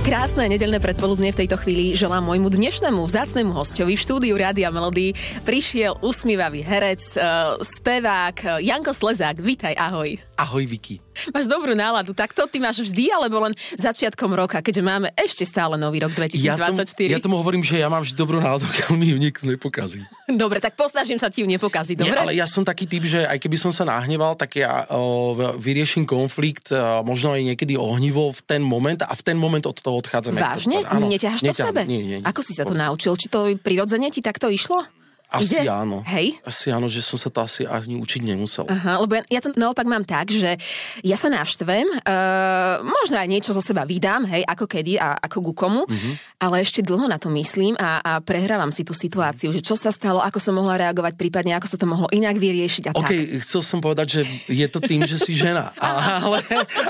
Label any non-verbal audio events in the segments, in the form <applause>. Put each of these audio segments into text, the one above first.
Krásne nedelné predpoludne v tejto chvíli želám môjmu dnešnému vzácnemu hostovi v štúdiu Rádia Melody. Prišiel usmívavý herec, uh, spevák Janko Slezák. Vítaj, ahoj. Ahoj, Viki. Máš dobrú náladu, tak to ty máš vždy, alebo len začiatkom roka, keďže máme ešte stále nový rok 2024? Ja tomu, ja tomu hovorím, že ja mám vždy dobrú náladu, <laughs> keď mi ju nikto nepokazí. Dobre, tak posnažím sa ti ju nepokaziť, dobre? Nie, ale ja som taký typ, že aj keby som sa nahneval, tak ja o, vyrieším konflikt, o, možno aj niekedy ohnivo v ten moment a v ten moment od toho odchádzame. Vážne? Áno, Neťaháš to v sebe? Nie, nie, nie. Ako si sa to naučil? Či to prirodzene ti takto išlo? Asi Ide? áno. Hej? Asi áno, že som sa to asi ani učiť nemusel. Aha, lebo ja, ja to naopak mám tak, že ja sa naštvem, uh, možno aj niečo zo seba vydám, hej, ako kedy a ako ku komu, mm-hmm. ale ešte dlho na to myslím a, a prehrávam si tú situáciu, že čo sa stalo, ako som mohla reagovať, prípadne ako sa to mohlo inak vyriešiť a OK, tak. chcel som povedať, že je to tým, že si žena. <laughs> Ale,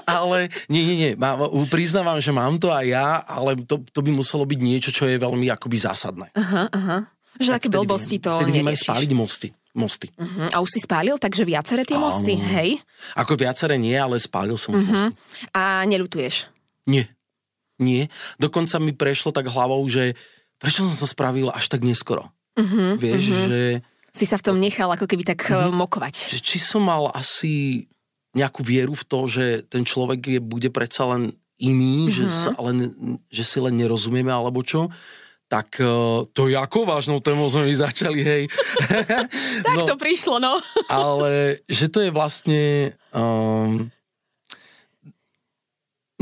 ale nie, nie, nie. Má, priznávam, že mám to aj ja, ale to, to by muselo byť niečo, čo je veľmi akoby zásadné. Aha, aha. Že také blbosti to Vtedy viem aj spáliť mosty. mosty. Uh-huh. A už si spálil, takže viaceré tie mosty, Áno. hej? Ako viaceré nie, ale spálil som uh-huh. mosty. A nelutuješ. Nie. Nie. Dokonca mi prešlo tak hlavou, že prečo som to spravil až tak neskoro. Uh-huh, Vieš, uh-huh. že, Si sa v tom nechal ako keby tak uh mokovať. že či som mal asi nejakú vieru v to, že ten človek je, bude predsa len iný, uh-huh. že, sa len, že si len nerozumieme alebo čo, tak uh, to je ako vážnou témou sme my začali, hej. <laughs> Tak to prišlo, no. <laughs> ale že to je vlastne... Um,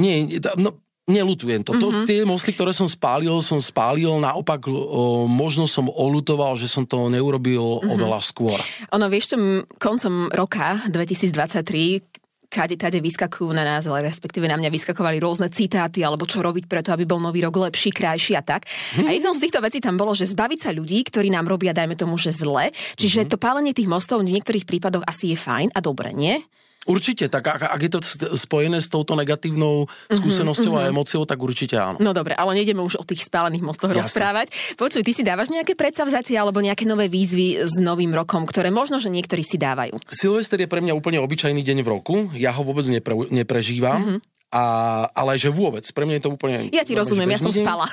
nie, no, nelutujem to. to tie mosty, ktoré som spálil, som spálil. Naopak, o, možno som olutoval, že som to neurobil oveľa skôr. Ono, vieš čo, koncom roka 2023 kade tade vyskakujú na nás, ale respektíve na mňa vyskakovali rôzne citáty, alebo čo robiť preto, aby bol nový rok lepší, krajší a tak. A jednou z týchto vecí tam bolo, že zbaviť sa ľudí, ktorí nám robia, dajme tomu, že zle. Čiže to pálenie tých mostov v niektorých prípadoch asi je fajn a dobre, nie? Určite, tak ak, ak je to spojené s touto negatívnou skúsenosťou a emóciou, tak určite áno. No dobre, ale nejdeme už o tých spálených mostoch Jasné. rozprávať. Počuj, ty si dávaš nejaké predsavzatia alebo nejaké nové výzvy s novým rokom, ktoré možno, že niektorí si dávajú. Silvester je pre mňa úplne obyčajný deň v roku. Ja ho vôbec nepre, neprežívam. A, ale že vôbec, pre mňa je to úplne... Ja ti normálne, rozumiem, ja som deň. spala.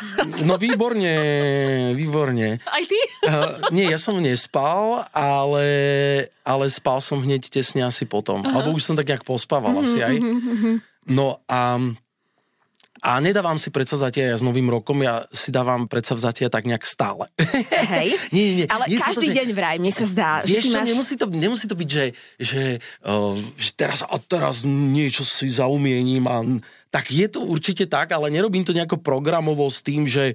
No výborne, výborne. Aj ty? Uh, nie, ja som nespal, ale, ale spal som hneď tesne asi potom. Uh-huh. Alebo už som tak nejak pospával uh-huh, asi aj. Uh-huh. No a, a nedávam si predsavzatia ja s Novým rokom, ja si dávam predsavzatia tak nejak stále. Hej? <laughs> Nie, nie, nie. Ale Nie som to, každý že- deň vraj, mne sa zdá, Vieš čo, máš... nemusí, to, nemusí to byť, že, že, uh, že teraz a teraz niečo si zaumiením a tak je to určite tak, ale nerobím to nejako programovo s tým, že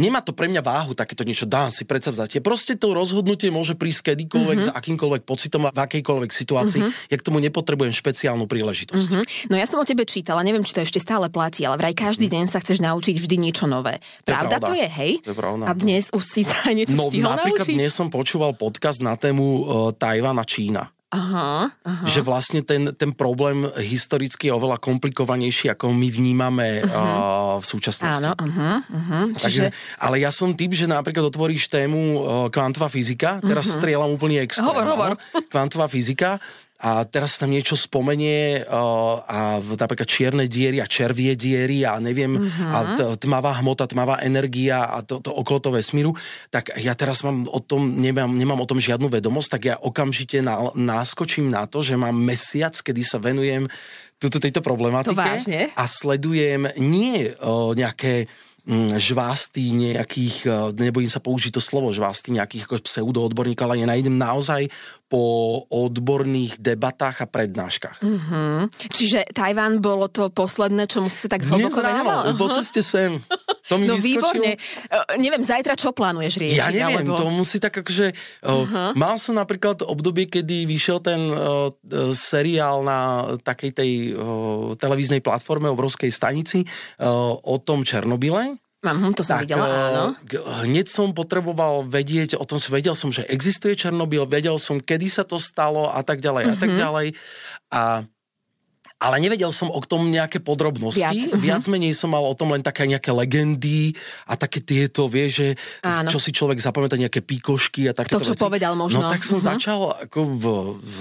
nemá to pre mňa váhu takéto niečo, dám si predsavzatie. Proste to rozhodnutie môže prísť kedykoľvek, Mhm. mm-hmm. s akýmkoľvek pocitom a v akejkoľvek situácii. Mm-hmm. Ja k tomu nepotrebujem špeciálnu príležitosť. Hm? No ja som o tebe čítala, neviem, či to ešte stále platí, ale vraj každý deň sa chceš naučiť vždy niečo nové. Pravda pravda. to je, hej? To je pravda. A dnes už si sa niečo No stihol napríklad naučiť? dnes som počúval podcast na tému uh, Tajvan a Čína. Aha, aha. že vlastne ten, ten problém historicky je oveľa komplikovanejší, ako my vnímame uh, v súčasnosti. Áno, uh-huh, uh-huh. Takže, Čiže... ale ja som typ, že napríklad otvoríš tému uh, kvantová fyzika, teraz uh-huh. strieľam úplne extrém. Hovor, hovor. no. Kvantová fyzika a teraz tam niečo spomenie uh, a napríklad čierne diery a červie diery a neviem, uh-huh. a t- tmavá hmota, tmavá energia a to, to okolo toho vesmíru, tak ja teraz mám o tom, nemám, nemám o tom žiadnu vedomosť, tak ja okamžite na, náskočím na to, že mám mesiac, kedy sa venujem tuto, tejto problematike To vážne? a sledujem nie uh, nejaké mm, žvásty nejakých, uh, nebojím sa použiť to slovo žvásty nejakých ako pseudoodborníkov, ale ja nájdem naozaj po odborných debatách a prednáškach. Mm. Čiže Tajván bolo to posledné, čomu sa tak hlboko venoval? po ceste sem. To mi <laughs> No vyskočilo. výborne. E, neviem, zajtra čo plánuješ riešiť? Ja neviem, alebo... to musí tak akože... Uh-huh. Mal som napríklad obdobie, kedy vyšiel ten uh, seriál na takej tej uh, televíznej platforme, obrovskej stanici uh, o tom Černobyle. Mám, hm, to som videla, eh, áno. hneď som potreboval vedieť, o tom som vedel som, že existuje Černobyl, vedel som, kedy sa to stalo a tak ďalej a Mhm. tak ďalej. A ale nevedel som o tom nejaké podrobnosti. Viac, mhm. Viac menej som mal o tom len také nejaké legendy a také tieto, vieš, že Áno. čo si človek zapamätá, nejaké píkošky a takéto čo veci. povedal možno. No tak som Mhm. začal ako v, v,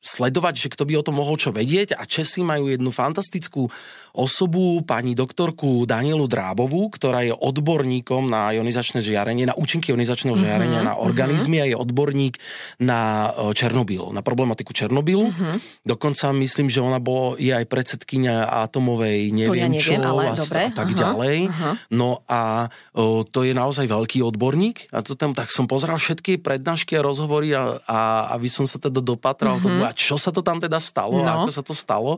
sledovať, že kto by o tom mohol čo vedieť a Česi majú jednu fantastickú osobu, pani doktorku Danielu Drábovú, ktorá je odborníkom na ionizačné žiarenie, na účinky ionizačného žiarenia uh-huh, na organizmy uh-huh. a je odborník na e, Černobyl, na problematiku Černobylu. Uh-huh. Dokonca myslím, že ona bolo, je aj predsedkynia atomovej, neviem, to ja neviem čo ale a, dobre. a tak uh-huh. ďalej. Uh-huh. No a o, to je naozaj veľký odborník a to tam tak som pozeral všetky prednášky a rozhovory a, a aby som sa teda dopatral uh-huh. tomu, a čo sa to tam teda stalo, no. a ako sa to stalo.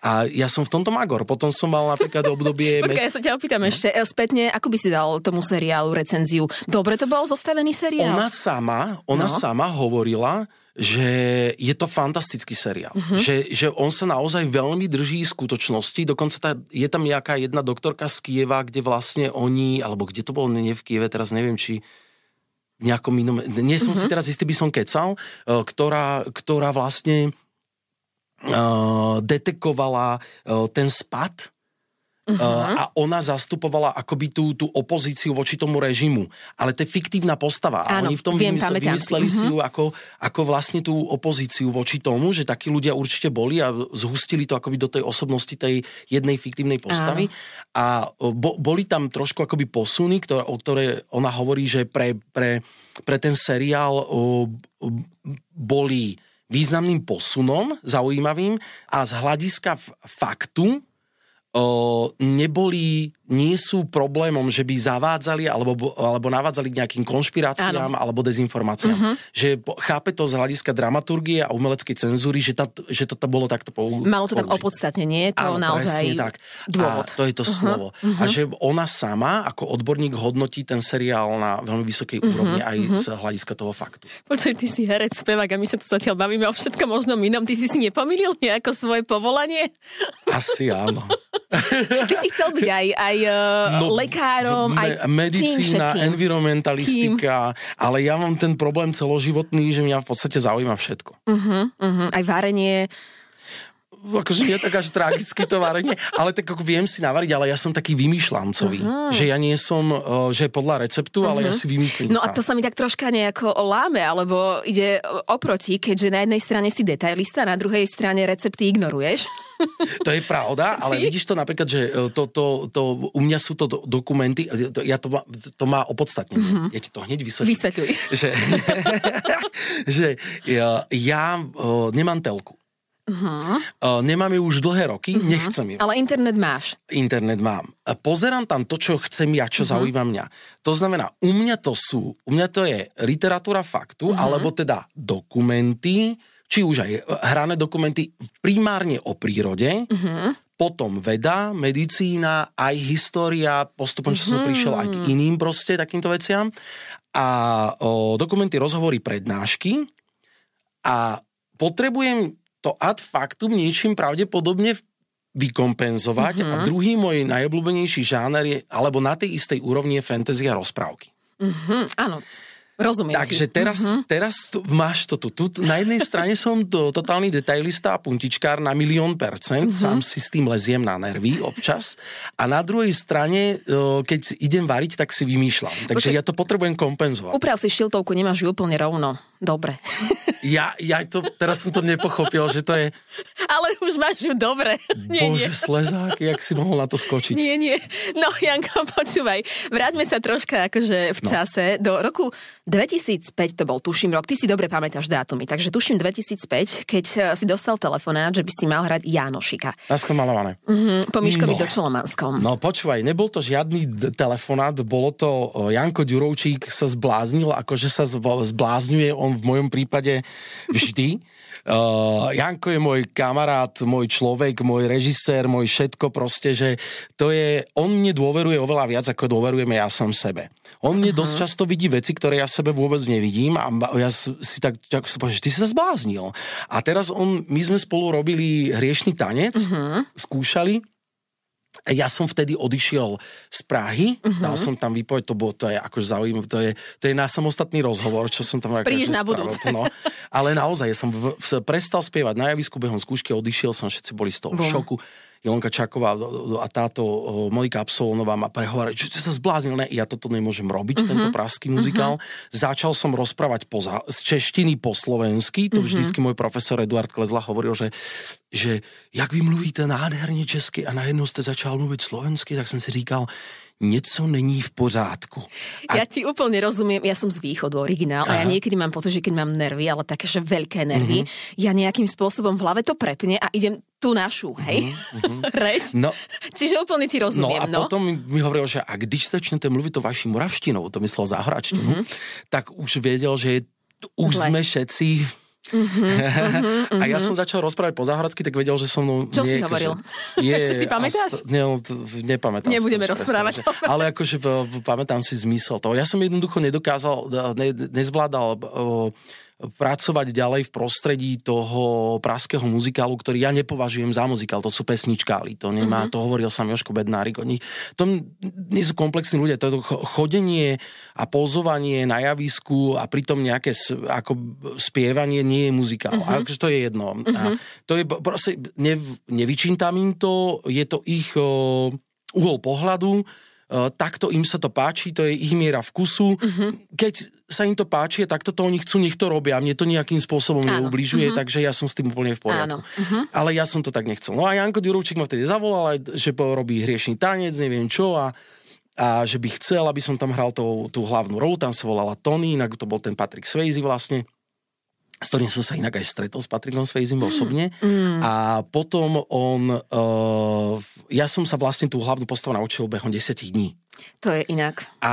A ja som v tomto magor. Potom som mal napríklad obdobie... <laughs> Počkaj, ja sa ťa opýtam no. ešte e, spätne, ako by si dal tomu seriálu recenziu? Dobre to bol zostavený seriál? Ona sama, ona no. sama hovorila, že je to fantastický seriál. Uh-huh. Že, že on sa naozaj veľmi drží skutočnosti. Dokonca tá, je tam nejaká jedna doktorka z Kieva, kde vlastne oni, alebo kde to bolo, nie v Kieve, teraz neviem, či v nejakom inom... Nie som uh-huh. si teraz istý, by som kecal, e, ktorá, ktorá vlastne detekovala ten spad Uh-huh. a ona zastupovala akoby tú, tú opozíciu voči tomu režimu. Ale to je fiktívna postava. A Áno, oni v tom viem, vymysle, vymysleli uh-huh. si Mhm. ju ako, ako vlastne tú opozíciu voči tomu, že takí ľudia určite boli a zhustili to akoby do tej osobnosti tej jednej fiktívnej postavy. Áno. A bo, boli tam trošku akoby posuny, ktoré, o ktoré ona hovorí, že pre, pre, pre ten seriál o, o, boli významným posunom, zaujímavým a z hľadiska faktu neboli, nie sú problémom, že by zavádzali alebo, alebo navádzali k nejakým konšpiráciám Áno. alebo dezinformáciám. Mhm. Že chápe to z hľadiska dramaturgie a umeleckej cenzúry, že, tá, že to bolo takto pou, Malo to tam použiť. opodstatnenie, to Áno, naozaj tak. dôvod. A to je to uh-huh, slovo. Uh-huh. A že ona sama, ako odborník, hodnotí ten seriál na veľmi vysokej uh-huh, úrovni aj uh-huh. z hľadiska toho faktu. Počuj, ty si herec, spevák a my sa tu zatiaľ bavíme o všetkom možnom inom. Ty si si nepomýlil nejako svoje povolanie? Asi áno. Ty si chcel byť aj, aj no, lekárom, aj medicína, čím environmentalistika, kým? ale ja mám ten problém celoživotný, že mňa v podstate zaujíma všetko. Uh-huh, uh-huh. Aj varenie, akože nie tak až tragicky to varenie, ale tak ako viem si navariť, ale ja som taký vymýšľancový. Uh-huh. Že ja nie som, uh, že podľa receptu, uh-huh. ale ja si vymyslím No sám. a to sa mi tak troška nejako láme, alebo ide oproti, keďže na jednej strane si detailista, na druhej strane recepty ignoruješ. To je pravda, <laughs> ale Či? vidíš to napríklad, že e, to, to, to, u mňa sú to do- dokumenty, to, ja to, má, to má opodstatnenie. Mm-hmm. Ja ti to hneď vysvetlím. Vysvetľuj. Že, <laughs> že ja, ja nemám telku. Uh-huh. Uh, nemám ju už dlhé roky, uh-huh. nechcem ju. Ale internet máš. Internet mám. A pozerám tam to, čo chcem ja, čo uh-huh. zaujíma mňa. To znamená, u mňa to sú, u mňa to je literatúra faktu, uh-huh. alebo teda dokumenty, či už aj hrané dokumenty primárne o prírode, uh-huh. potom veda, medicína, aj história, postupom, čo som prišiel aj k iným proste takýmto veciam. A o, dokumenty, rozhovory, prednášky. A potrebujem to ad factum niečím pravdepodobne vykompenzovať uh-huh. a druhý môj najobľúbenejší žáner je, alebo na tej istej úrovni je fantasy a rozprávky. Uh-huh. Áno. Rozumiem Takže ti. teraz, uh-huh. teraz tu, máš to tu. tu. Na jednej strane som to, totálny detailista a puntičkár na milión percent, uh-huh. sám si s tým leziem na nervy občas. A na druhej strane, e, keď idem variť, tak si vymýšľam. Takže Počkej. ja to potrebujem kompenzovať. Uprav si šiltovku, nemáš ju úplne rovno. Dobre. Ja, ja to, teraz som to nepochopil, že to je, Ale už máš ju dobre. Nie, nie. bože, slezák, jak si mohol na to skočiť. Nie, nie. No, Janko, počúvaj. Vráťme sa troška akože v čase. Do roku 2005 to bol, tuším, rok. Ty si dobre pamätáš dátumy. Takže tuším 2005, keď eh, si dostal telefonát, že by si mal hrať Jánošika. Naskomalované. Mm, po Miškovi No. do Čolomanskom. No počúvaj, nebol to žiadny d- telefonát, bolo to o, Janko Ďurovčík sa zbláznil, akože sa zb- zblázňuje on v mojom prípade vždy. Uh, <laughs> Janko je môj kamarát, môj človek, môj režisér, môj všetko proste, že to je, on mne dôveruje oveľa viac, ako dôverujeme ja sám sebe. On mne dosť často vidí veci, ktoré ja sebe vôbec nevidím a ja si tak, tak si že ty si sa zbláznil. A teraz on, my sme spolu robili hriešný tanec, skúšali ja som vtedy odišiel z Prahy, uh-huh. dal som tam výpoveď, to, bolo, to je akože zaujímavé, to je, to je na samostatný rozhovor, čo som tam Prídeš akože na spravil, budúce. No. Ale naozaj, ja som v, v, prestal spievať na javisku behom skúšky, odišiel som, všetci boli z toho v šoku. Jelonka Čaková a táto Monika Absolonová ma prehovorili, že sa zbláznil, ne, ja toto nemôžem robiť, uh-huh. tento praský muzikál. Uh-huh. Začal som rozprávať poza, z češtiny po slovensky, to uh-huh. vždycky môj profesor Eduard Klezla hovoril, že, že jak vy mluvíte nádherne česky a najednou ste začal mluvit slovensky, tak som si říkal, něco není v pořádku. A... Ja ti úplne rozumiem, ja som z východu originál Aha. a ja niekedy mám pocit, že keď mám nervy, ale také, že veľké nervy, uh-huh. ja nejakým spôsobom v hlave to prepne a idem tú našu, hej? Uh-huh. <laughs> Reč? No, Čiže úplne ti rozumiem. No a no? potom mi hovoril, že a když začnete mluvit to vaší moravštinou, to myslel záhračtinu, uh-huh. tak už vedel, že už Zle. sme všetci Uh-huh, <laughs> uh-huh, a ja som začal rozprávať po záhradsky, tak vedel, že som mnou... Čo nie, si hovoril? Je, <laughs> Ešte si pamätáš? As, ne, no, nepamätám Nebudeme si to, rozprávať. Presne, že, ale akože pamätám si zmysel toho. Ja som jednoducho nedokázal, ne, nezvládal pracovať ďalej v prostredí toho praského muzikálu, ktorý ja nepovažujem za muzikál, to sú pesničkáli, to nemá, mm-hmm. to hovoril sám Joško Bednárik, oni, to nie sú komplexní ľudia, to je to chodenie a pozovanie na javisku a pritom nejaké ako spievanie nie je muzikál. Mm-hmm. A akože to je jedno. Mm-hmm. A to je proste, ne, nevyčítam im to, je to ich o, uhol pohľadu, takto im sa to páči, to je ich miera vkusu. Uh-huh. Keď sa im to páči, takto to oni chcú, nech to robia. Mne to nejakým spôsobom Áno. neubližuje, uh-huh. takže ja som s tým úplne v poriadku. Uh-huh. Ale ja som to tak nechcel. No a Janko Ďurovčík ma vtedy zavolal, že robí hriešný tanec, neviem čo a a že by chcel, aby som tam hral tú, tú hlavnú rolu, tam sa volala Tony, inak to bol ten Patrick Swayze vlastne s ktorým som sa inak aj stretol s Patrickom Svejzim osobne. Mm. A potom on, uh, ja som sa vlastne tú hlavnú postavu naučil behom 10 dní. To je inak. A,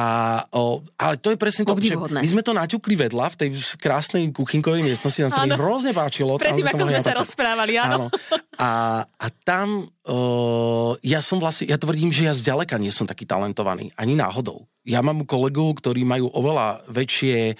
o, ale to je presne to, že my sme to naťukli vedľa v tej krásnej kuchynkovej miestnosti, nám sa mi hrozne páčilo. Predtým, ako sme sa rozprávali, áno. áno. A, a tam o, ja som vlastne, ja tvrdím, že ja zďaleka nie som taký talentovaný, ani náhodou. Ja mám kolegov, ktorí majú oveľa väčšie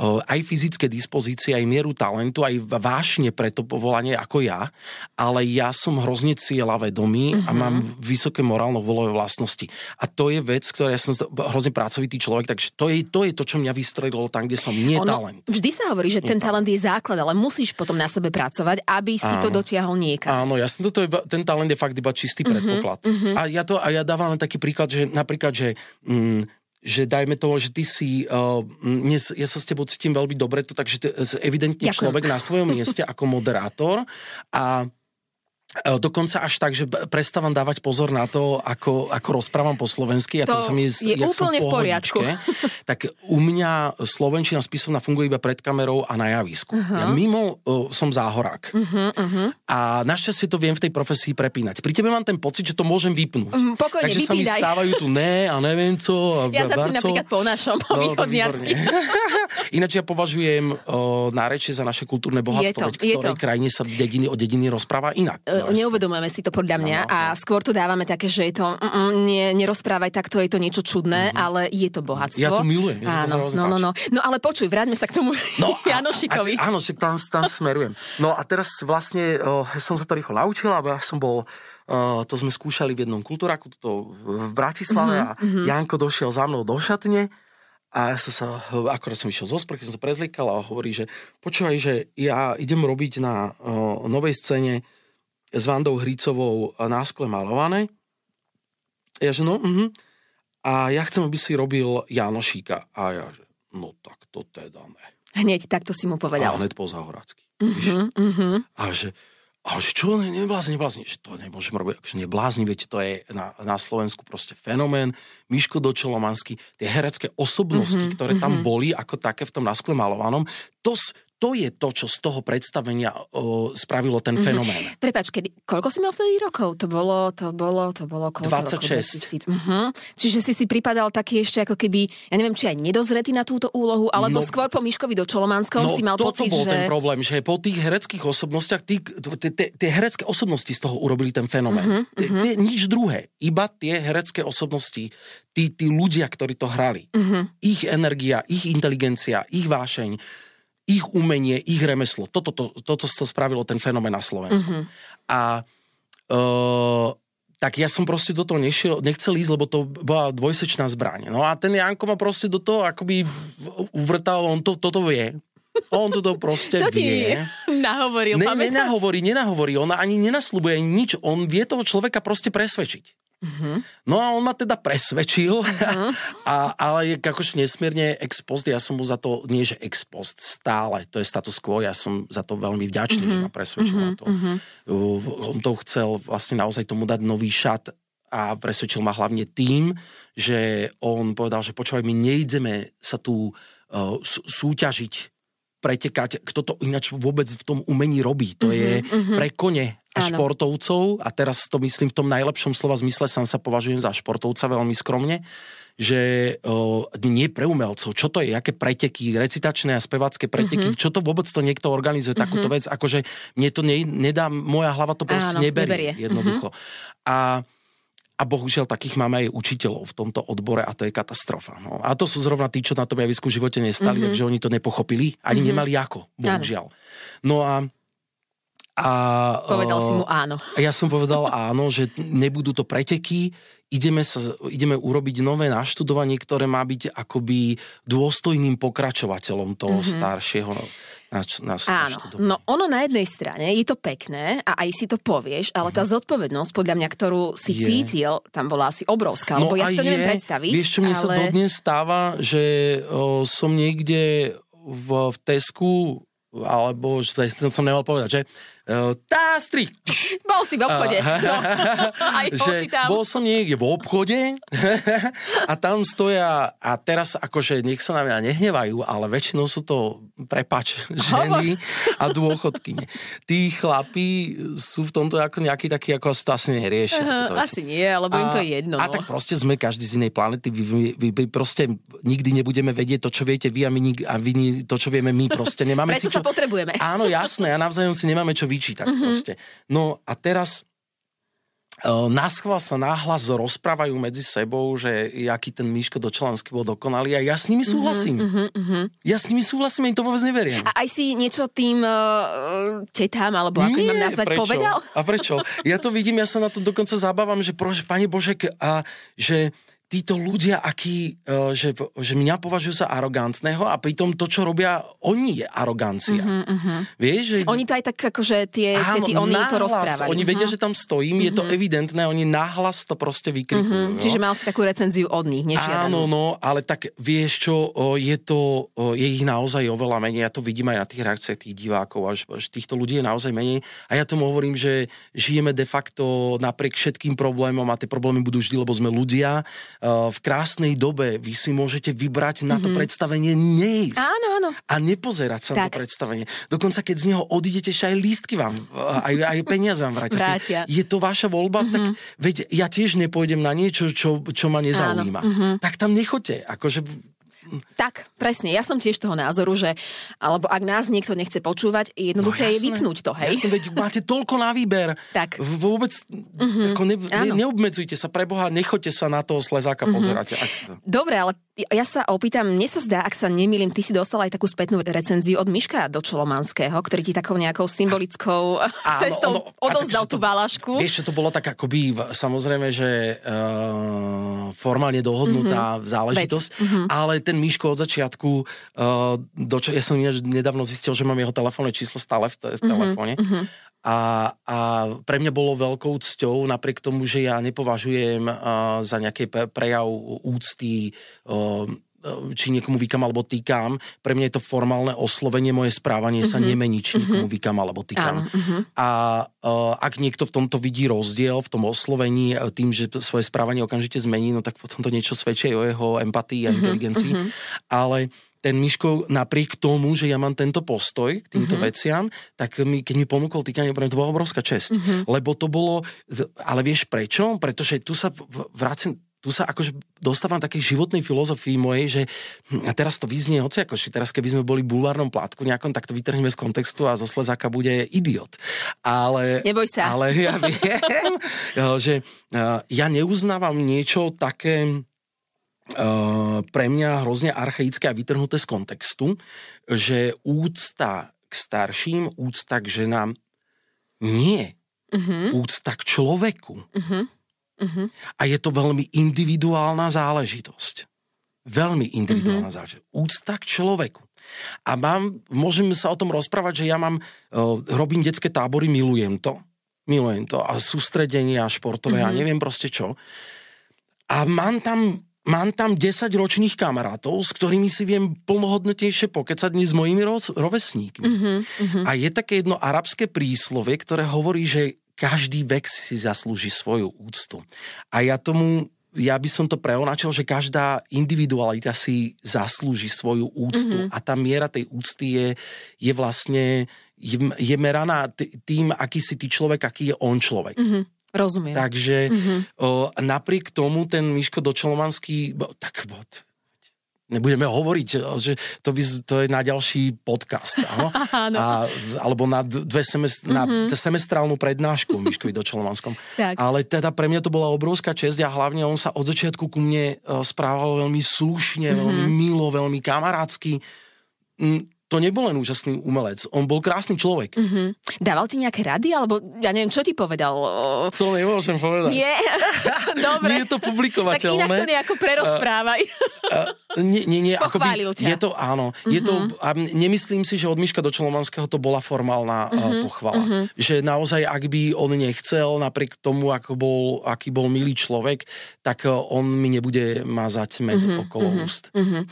aj fyzické dispozície, aj mieru talentu, aj vášne pre to povolanie ako ja, ale ja som hrozne cieľavedomý uh-huh. a mhm. mám vysoké morálno-volové vlastnosti. A to je vec, ktorá ja som hrozne pracovitý človek, takže to je to, je to čo mňa vystredilo tam, kde som nie ono, talent. Vždy sa hovorí, že nie ten talent je základ, ale musíš potom na sebe pracovať, aby si Áno. to dotiahol niekam. Áno, jasne, toto je, ten talent je fakt iba čistý uh-huh. predpoklad. Uh-huh. A ja to a ja dávam len taký príklad, že napríklad, že mm, že dajme tomu, že ty si, uh, dnes, ja sa s tebou cítim veľmi dobre, to takže ty, evidentne Ďakujem. človek na svojom mieste ako moderátor a dokonca až tak, že prestávam dávať pozor na to, ako, ako rozprávam po slovensky. A to, to sa mi, je úplne v poriadku. <laughs> Tak u mňa slovenčina spisovná funguje iba pred kamerou a na javisku. Uh-huh. Ja mimo uh, som záhorák. Uh-huh, uh-huh. A našťastie to viem v tej profesii prepínať. Pri tebe mám ten pocit, že to môžem vypnúť. Um, pokojne, Takže vypínaj. sa mi stávajú tu ne a neviem co. A ja začnem napríklad po našom, po no, <laughs> Ináč ja považujem uh, nárečie za naše kultúrne bohatstvo, veď v ktorej to. krajine sa dediny o dediny rozpráva inak. Uh, neuvedomujeme si to podľa mňa no, no, a skôr to dávame také, že je to, mm, mm, nie, nerozprávaj takto, je to niečo čudné, mm-hmm. ale je to bohatstvo. Ja to milujem. Ja áno, to no, no, no. no ale počuj, vráťme sa k tomu no, <laughs> Janošikovi. A, áno, že tam, tam smerujem. No a teraz vlastne uh, som sa to rýchlo naučil, lebo ja som bol Uh, to sme skúšali v jednom kultúraku to v Bratislave mm-hmm, a mhm. Janko došiel za mnou do šatne a ja som sa, akorát som išiel zo sprchy, som sa prezliekal a hovorí, že počúvaj, že ja idem robiť na uh, novej scéne s Vandou Hrícovou na skle malované. Ja že no, uh-huh. a ja chcem, aby si robil Janošíka. A ja že, no tak to teda ne. Hneď takto si mu povedal. A hneď po Zahoracky. Uh-huh, uh-huh. A že, a že čo, ne, neblázni, neblázni, že to nemôžem robiť, akože neblázni, veď to je na, na Slovensku proste fenomén. Miško Dočolomanský, tie herecké osobnosti, uh-huh, ktoré uh-huh. tam boli ako také v tom naskle malovanom, to, to je to, čo z toho predstavenia o, spravilo ten mm-hmm. fenomén. Prepač, kedy, koľko si mal vtedy rokov? To bolo, to bolo, to bolo koľko 26. Uh-huh. Čiže si si pripadal taký ešte ako keby, ja neviem, či aj nedozretý na túto úlohu, alebo no, skôr po Miškovi do Čolomanskom no, si mal pocit, bol že... ten problém, že po tých hereckých osobnostiach, tie herecké osobnosti z toho urobili ten fenomén. Uh-huh. Nič druhé, iba tie herecké osobnosti, tí, tí ľudia, ktorí to hrali. Uh-huh. Ich energia, ich inteligencia, ich vášeň, ich umenie, ich remeslo. Toto to, toto to spravilo ten fenomén na Slovensku. Mm-hmm. A uh, tak ja som proste do toho nešiel, nechcel ísť, lebo to bola dvojsečná zbraň. No a ten Janko ma proste do toho akoby uvrtal, on to, toto vie. On <laughs> to proste Čo vie. nahovoril, Ne, pamätáš? nenahovorí, nenahovorí. Ona ani nenaslubuje nič. On vie toho človeka proste presvedčiť. Mhm. No a on ma teda presvedčil, <laughs> a, ale je akože nesmierne ex post, ja som mu za to, nie že ex post, stále, to je status quo, ja som za to veľmi vďačný, že ma presvedčil na to. Uh, On to chcel vlastne naozaj tomu dať nový šat a presvedčil ma hlavne tým, že on povedal, že počúvaj, my nejdeme sa tu uh, sú- súťažiť pretekať, kto to ináč vôbec v tom umení robí. To je pre kone a Áno. športovcov, a teraz to myslím v tom najlepšom slova zmysle, sám sa považujem za športovca veľmi skromne, že o, nie pre umelcov, čo to je, aké preteky, recitačné a spevacké preteky, čo to vôbec to niekto organizuje, takúto vec, akože mne to ne, nedá, moja hlava to proste Áno, neberie, neberie. jednoducho. A a bohužiaľ takých máme aj učiteľov v tomto odbore a to je katastrofa. No. A to sú zrovna tí, čo na tom javisku v živote nestali, mm-hmm. takže oni to nepochopili, ani mm-hmm. nemali ako, bohužiaľ. No a a, Povedal si mu áno. a ja som povedal áno, že nebudú to preteky, ideme, sa, ideme urobiť nové naštudovanie, ktoré má byť akoby dôstojným pokračovateľom toho mm-hmm. staršieho naš, naš, Áno, naštudovania. no ono na jednej strane je to pekné a aj si to povieš, ale tá zodpovednosť, podľa mňa, ktorú si Je. cítil, tam bola asi obrovská, lebo ja si to neviem je. predstaviť. Vieš, čo mne ale... sa dodnes stáva, že o, som niekde v, v Tesku, alebo že som nemal povedať, že tástri, Bol si v obchode. No. Aj že tam. bol som niekde v obchode <laughs> a tam stoja, a teraz akože nech sa na mňa nehnevajú, ale väčšinou sú to, prepač, ženy a dôchodkyne. Tí chlapí sú v tomto ako nejaký taký, ako to asi neriešia. veci. Asi nie, lebo im to je jedno. A no. tak proste sme každý z inej planety. Vy, vy, vy, vy proste nikdy nebudeme vedieť to, čo viete vy a, my, a vy to, čo vieme my. Proste nemáme Preto si sa čo... potrebujeme. Áno, jasné. A navzájom si nemáme čo vyčítať mm-hmm. proste. No a teraz uh, naschval sa náhlas rozprávajú medzi sebou, že aký ten Miško do Čelansky bol dokonalý a ja s nimi súhlasím. Mm-hmm. Ja s nimi súhlasím, im to vôbec neveriem. A aj si niečo tým uh, tetám, alebo ako mám nazvať, prečo? povedal? A prečo? Ja to vidím, ja sa na to dokonca zabávam, že prože, Pane Božek, a že títo ľudia, akí, e, že, že mňa považujú za arogantného a pritom to, čo robia oni, je arogancia. Mhm, Uh-huh. Vieš, že... Oni to aj tak akože tie tety, oni to nahlas, rozprávali. Oni vedia, Mhm. že tam stojím, je to evidentné, oni nahlas to proste vykrikujú. Mhm, Čiže mal si takú recenziu od nich, nežiadanú. Áno, no, ale tak vieš čo, o, je to, o, je ich naozaj oveľa menej, ja to vidím aj na tých reakciách tých divákov, až, až týchto ľudí je naozaj menej a ja tomu hovorím, že žijeme de facto napriek všetkým problémom a tie problémy budú vždy, lebo sme ľudia. O, v krásnej dobe vy si môžete vybrať na to predstavenie neísť. Mhm. Áno, áno. A nepozerať sa na Tak. to predstavenie. Dokonca keď z neho odídete, aj lístky vám, aj, aj peniaze vám vrátia. Vrátia. Je to vaša voľba, mm-hmm. tak veď ja tiež nepôjdem na niečo, čo, čo ma nezaujíma. Mm-hmm. Tak tam nechoďte. Akože, Tak, presne. Ja som tiež toho názoru, že alebo ak nás niekto nechce počúvať, jednoduché je No jasné. vypnúť to, hej? Jasné, veď máte toľko na výber. Tak. Vôbec mm-hmm. ako ne, ne, neobmedzujte sa, preboha, nechoďte sa na toho slezáka mm-hmm. pozerať. Ak, Dobre, ale ja sa opýtam, mne sa zdá, ak sa nemýlim, ty si dostal aj takú spätnú recenziu od Miška do Čolomanského, ktorý ti takou nejakou symbolickou <laughs> Áno, cestou ono- odovzdal tú to- valašku. Vieš, čo to bolo tak akoby, samozrejme, že uh, formálne dohodnutá mm-hmm. záležitosť, mm-hmm. ale ten Miško od začiatku, uh, do čo, ja som nedávno zistil, že mám jeho telefónne číslo stále v, te, v telefóne. Mm-hmm. A, a pre mňa bolo veľkou cťou, napriek tomu, že ja nepovažujem uh, za nejaký prejav úcty uh, či niekomu vykam alebo týkam. Pre mňa je to formálne oslovenie, moje správanie mm-hmm. sa nemení, či niekomu vykam alebo týkam. Áno, mhm. A uh, ak niekto v tomto vidí rozdiel, v tom oslovení, e, tým, že svoje správanie okamžite zmení, no tak potom to niečo svedčí o jeho empatii a inteligencii. Ale ten Miško napriek tomu, že ja mám tento postoj k týmto mm-hmm. veciam, tak mi, keď mi ponúkol týkanie, pre to bola obrovská čest. Mm-hmm. Lebo to bolo, ale vieš prečo? Pretože tu sa v- vracem, tu sa akože dostávam takej životnej filozofii mojej, že hm, a teraz to vyznie hoci akože teraz keby sme boli v bulvárnom plátku nejakom, tak to vytrhneme z kontextu a zo Slezáka bude idiot. Ale, Neboj sa. Ale ja <laughs> viem, že eh, ja neuznávam niečo také Uh, pre mňa hrozne archaické a vytrhnuté z kontextu, že úcta k starším, úcta k ženám nie. Uh-huh. Úcta k človeku. Uh-huh. Uh-huh. A je to veľmi individuálna záležitosť. Veľmi individuálna uh-huh. záležitosť. Úcta k človeku. A mám, môžeme sa o tom rozprávať, že ja mám, uh, robím detské tábory, milujem to. Milujem to. A sústredenia športové mm-hmm. a neviem proste čo. A mám tam mám tam 10 ročných kamarátov, s ktorými si viem plnohodnotnejšie pokecať dnes s mojimi roz, rovesníkmi. Mm-hmm, A je také jedno arabské príslovie, ktoré hovorí, že každý vek si zaslúži svoju úctu. A ja tomu ja by som to preonačil, že každá individualita si zaslúži svoju úctu mm-hmm. a tá miera tej úcty je, je vlastne je, je meraná tým, aký si ty človek, aký je on človek. Mm-hmm. Rozumiem. Takže mm-hmm. o, napriek tomu ten Miško Dočelovanský, tak bod, nebudeme hovoriť, že to, by, to je na ďalší podcast, áno? <laughs> A, alebo na, dve semest, mm-hmm. na mhm. semestrálnu prednášku Miškovi Dočelovanskom. Ale teda pre mňa to bola obrovská česť a hlavne on sa od začiatku ku mne e, správal veľmi slušne, mm-hmm. veľmi milo, veľmi kamarátsky mm, to nebol len úžasný umelec, on bol krásny človek. Mm-hmm. Dával ti nejaké rady, alebo ja neviem, čo ti povedal? To nemôžem povedať. Nie? <laughs> Dobre. Nie je to publikovateľné. Tak inak to nejako prerozprávaj. Uh, uh, nie, nie, nie. Pochválil akoby, ťa. Je to, áno. Mm-hmm. Je to, mhm. a nemyslím si, že od Miška do Čelovanského to bola formálna mm-hmm. uh, pochvala. Mm-hmm. Že naozaj, ak by on nechcel, napriek tomu, ako bol, aký bol milý človek, tak uh, on mi nebude mazať med mm-hmm. okolo mm-hmm. úst. Mm-hmm.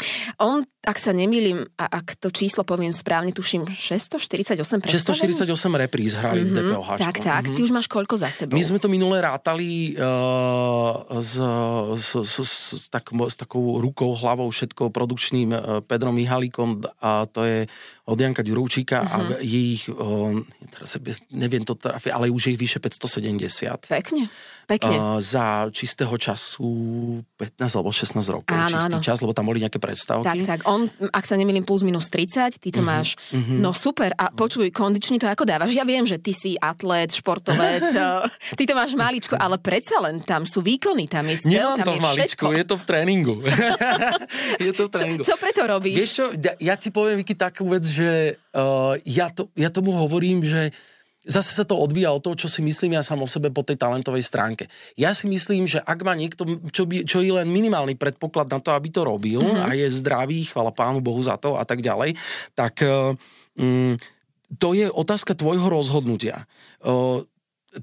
On ak sa nemýlim, a ak to číslo poviem správne, tuším 648 predstavení? 648 repríz hrali mm-hmm. v DPOH. Tak, tak. Mm-hmm. Ty už máš koľko za sebou? My sme to minule rátali uh, s, s, s, s, s, tak, s takou rukou, hlavou, všetko produkčným uh, Pedrom Mihalikom a to je od Janka Ďurovčíka uh-huh. a je ich, uh, teraz neviem to trafiť, ale už je ich vyše 570. Pekne. Pekne. Uh, za čistého času 15 alebo 16 rokov. Áno, čistý áno. čas, lebo tam boli nejaké predstavky. Tak, tak. On, ak sa nemýlim, plus minus 30, ty to uh-huh. máš. Uh-huh. No super. A počuj, kondične to ako dávaš? Ja viem, že ty si atlet, športovec, <laughs> ty to máš maličko, ale predsa len tam sú výkony, tam je spel, tam to je maličko, všetko. je to v tréningu. <laughs> <laughs> je to v tréningu. Čo, čo preto robíš? Vieš čo, ja ti poviem, Vicky, takú vec, že uh, ja, to, ja tomu hovorím, že zase sa to odvíja od toho, čo si myslím ja sám o sebe po tej talentovej stránke. Ja si myslím, že ak má niekto, čo, by, čo je len minimálny predpoklad na to, aby to robil mm-hmm. a je zdravý, chvala pánu Bohu za to a tak ďalej, tak um, to je otázka tvojho rozhodnutia. Uh,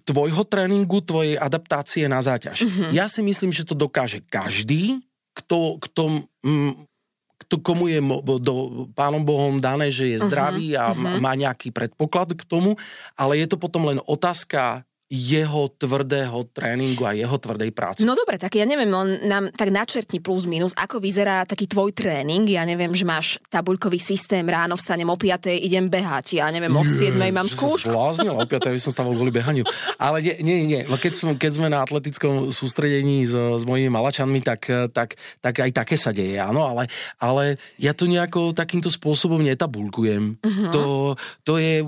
tvojho tréningu, tvojej adaptácie na záťaž. Mm-hmm. Ja si myslím, že to dokáže každý, kto, kto mm, to, komu je do, pánom Bohom dané, že je zdravý a uh-huh. má nejaký predpoklad k tomu, ale je to potom len otázka jeho tvrdého tréningu a jeho tvrdej práce. No dobre, tak ja neviem, nám tak načrtni plus minus, ako vyzerá taký tvoj tréning. Ja neviem, že máš tabuľkový systém, ráno vstanem o 5, idem behať, ja neviem, o 7 mám skúšku. Že o 5 by som stával kvôli behaniu. Ale nie, nie, nie. Keď, som, keď sme na atletickom sústredení s, s mojimi malačanmi, tak, tak, tak aj také sa deje, áno, ale, ale ja to nejako takýmto spôsobom netabulkujem. Uh-huh. To, to je,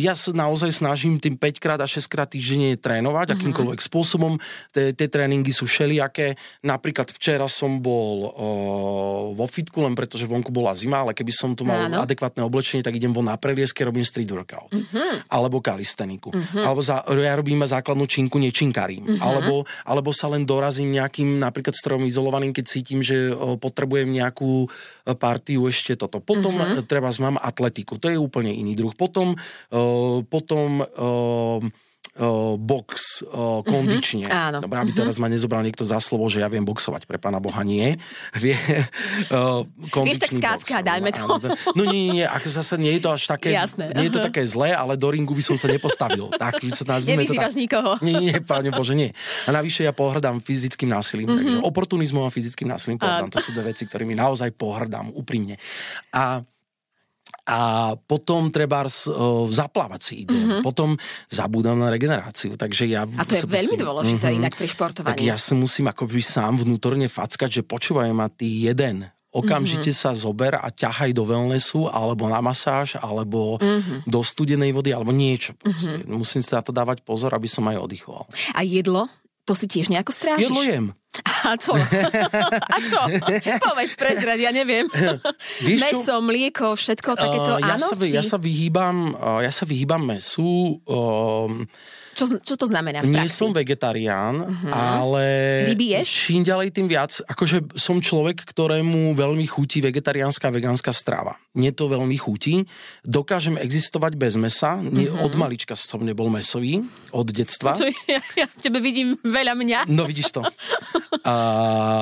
ja sa naozaj snažím tým 5 krát a 6 krát týždeň intenzívne trénovať, mm-hmm. akýmkoľvek spôsobom. Tie tréningy sú všelijaké. Napríklad včera som bol vo fitku, len pretože vonku bola zima, ale keby som tu mal Áno. adekvátne oblečenie, tak idem von na prelieske, robím street workout. Mm-hmm. Alebo kalisteniku. Mm-hmm. Alebo za, ja robím základnú činku, nečinkarím. Mm-hmm. Alebo, alebo sa len dorazím nejakým napríklad strojom izolovaným, keď cítim, že potrebujem nejakú e, partiu ešte toto. Potom mm-hmm. treba mám atletiku. To je úplne iný druh. Potom, o, potom o, uh, box uh, kondične. Mm-hmm, áno. Dobre, aby mm-hmm. teraz ma nezobral niekto za slovo, že ja viem boxovať, pre pána Boha nie. <laughs> Vie, uh, Vieš, tak skácka, dajme to. No nie, nie, nie, ak zase nie je to až také, Jasné, nie je to také zlé, ale do ringu by som sa nepostavil. Tak, by sa nazvime to tak. nikoho. Nie, nie, páne Bože, nie. A navyše ja pohrdám fyzickým násilím, mm-hmm. takže oportunizmom a fyzickým násilím pohrdám. To sú dve veci, ktorými naozaj pohrdám, úprimne. A a potom treba zaplávať si ide. Mm-hmm. Potom zabúdam na regeneráciu. Takže ja a to je veľmi musím, dôležité mm-hmm, inak pri športovaní. Tak ja si musím akoby sám vnútorne fackať, že počúvaj ma ty jeden okamžite mm-hmm. sa zober a ťahaj do wellnessu, alebo na masáž, alebo mm-hmm. do studenej vody, alebo niečo. Mm-hmm. Musím sa na to dávať pozor, aby som aj oddychoval. A jedlo? To si tiež nejako strážiš? Jedlo jem. A čo? <laughs> A čo? Povedz, prezrať, ja neviem. <laughs> Vieš čo? Meso, mlieko, všetko takéto, Uh, ja, áno? sa, či- ja sa vyhýbam, uh, ja sa vyhýbam mesu. Um, čo, čo to znamená v nie praxi? som vegetarián, ale Ryby ješ? čím ďalej tým viac, akože som človek, ktorému veľmi chutí vegetariánska a vegánska strava. Mne to veľmi chutí. Dokážem existovať bez mesa. Nie, Od malička som nebol mesový, od detstva. Čo, ja, ja v tebe vidím veľa mňa. No vidíš to. A,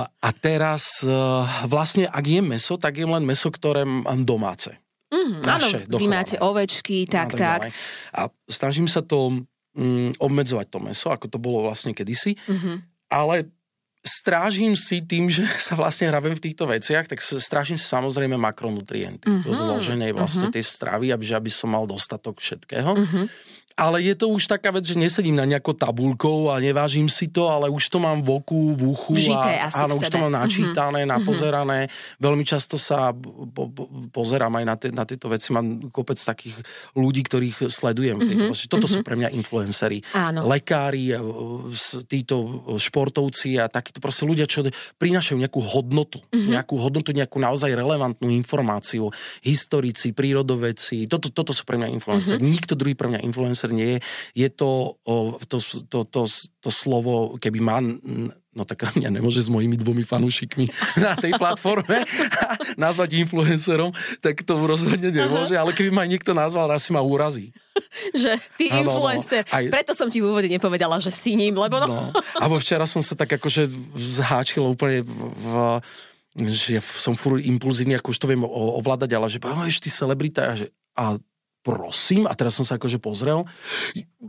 a teraz uh, vlastne, ak je meso, tak je len meso, ktoré mám domáce. Mm, áno, naše, vy dochované. máte ovečky, tak, a tak. ďalej. A snažím sa to mm, obmedzovať to meso, ako to bolo vlastne kedysi. Mhm. Ale strážim si tým, že <laughs> sa vlastne hravem v týchto veciach, tak strážim si samozrejme makronutrienty. Mhm, To zloženie vlastne tej stravy, aby, aby som mal dostatok všetkého. Mhm. Ale je to už taká vec, že nesedím na nejakou tabulkou a nevážim si to, ale už to mám v oku, v uchu. Vžité a, asi áno, už sebe. to mám načítané, napozerané. Veľmi často sa po, po, pozerám aj na, te, na tieto veci. Mám kopec takých ľudí, ktorých sledujem v tejto mm Toto sú pre mňa influencery. Áno. Lekári, e, s- títo športovci a takíto proste ľudia, čo prinášajú nejakú hodnotu. Nejakú hodnotu, nejakú naozaj relevantnú informáciu. Historici, prírodovedci. Toto, toto sú pre mňa influencery. Nikto druhý pre mňa influencer nie je. Je to to, to, to, to slovo, keby má no tak <laughs> mňa nemôže s mojimi dvomi fanúšikmi <laughs> na tej platforme <laughs> nazvať influencerom, tak to rozhodne nemôže, ale keby ma niekto nazval, asi ma urazí. Že ty áno. influencer. Aj- Preto som ti v úvode nepovedala, že si ním, lebo no... No. Abo včera som sa tak akože zháčil úplne v, v že ja som furt impulzívny, ako už to viem ovládať, ale že ale ty celebrita a, že, a prosím, a teraz som sa akože pozrel,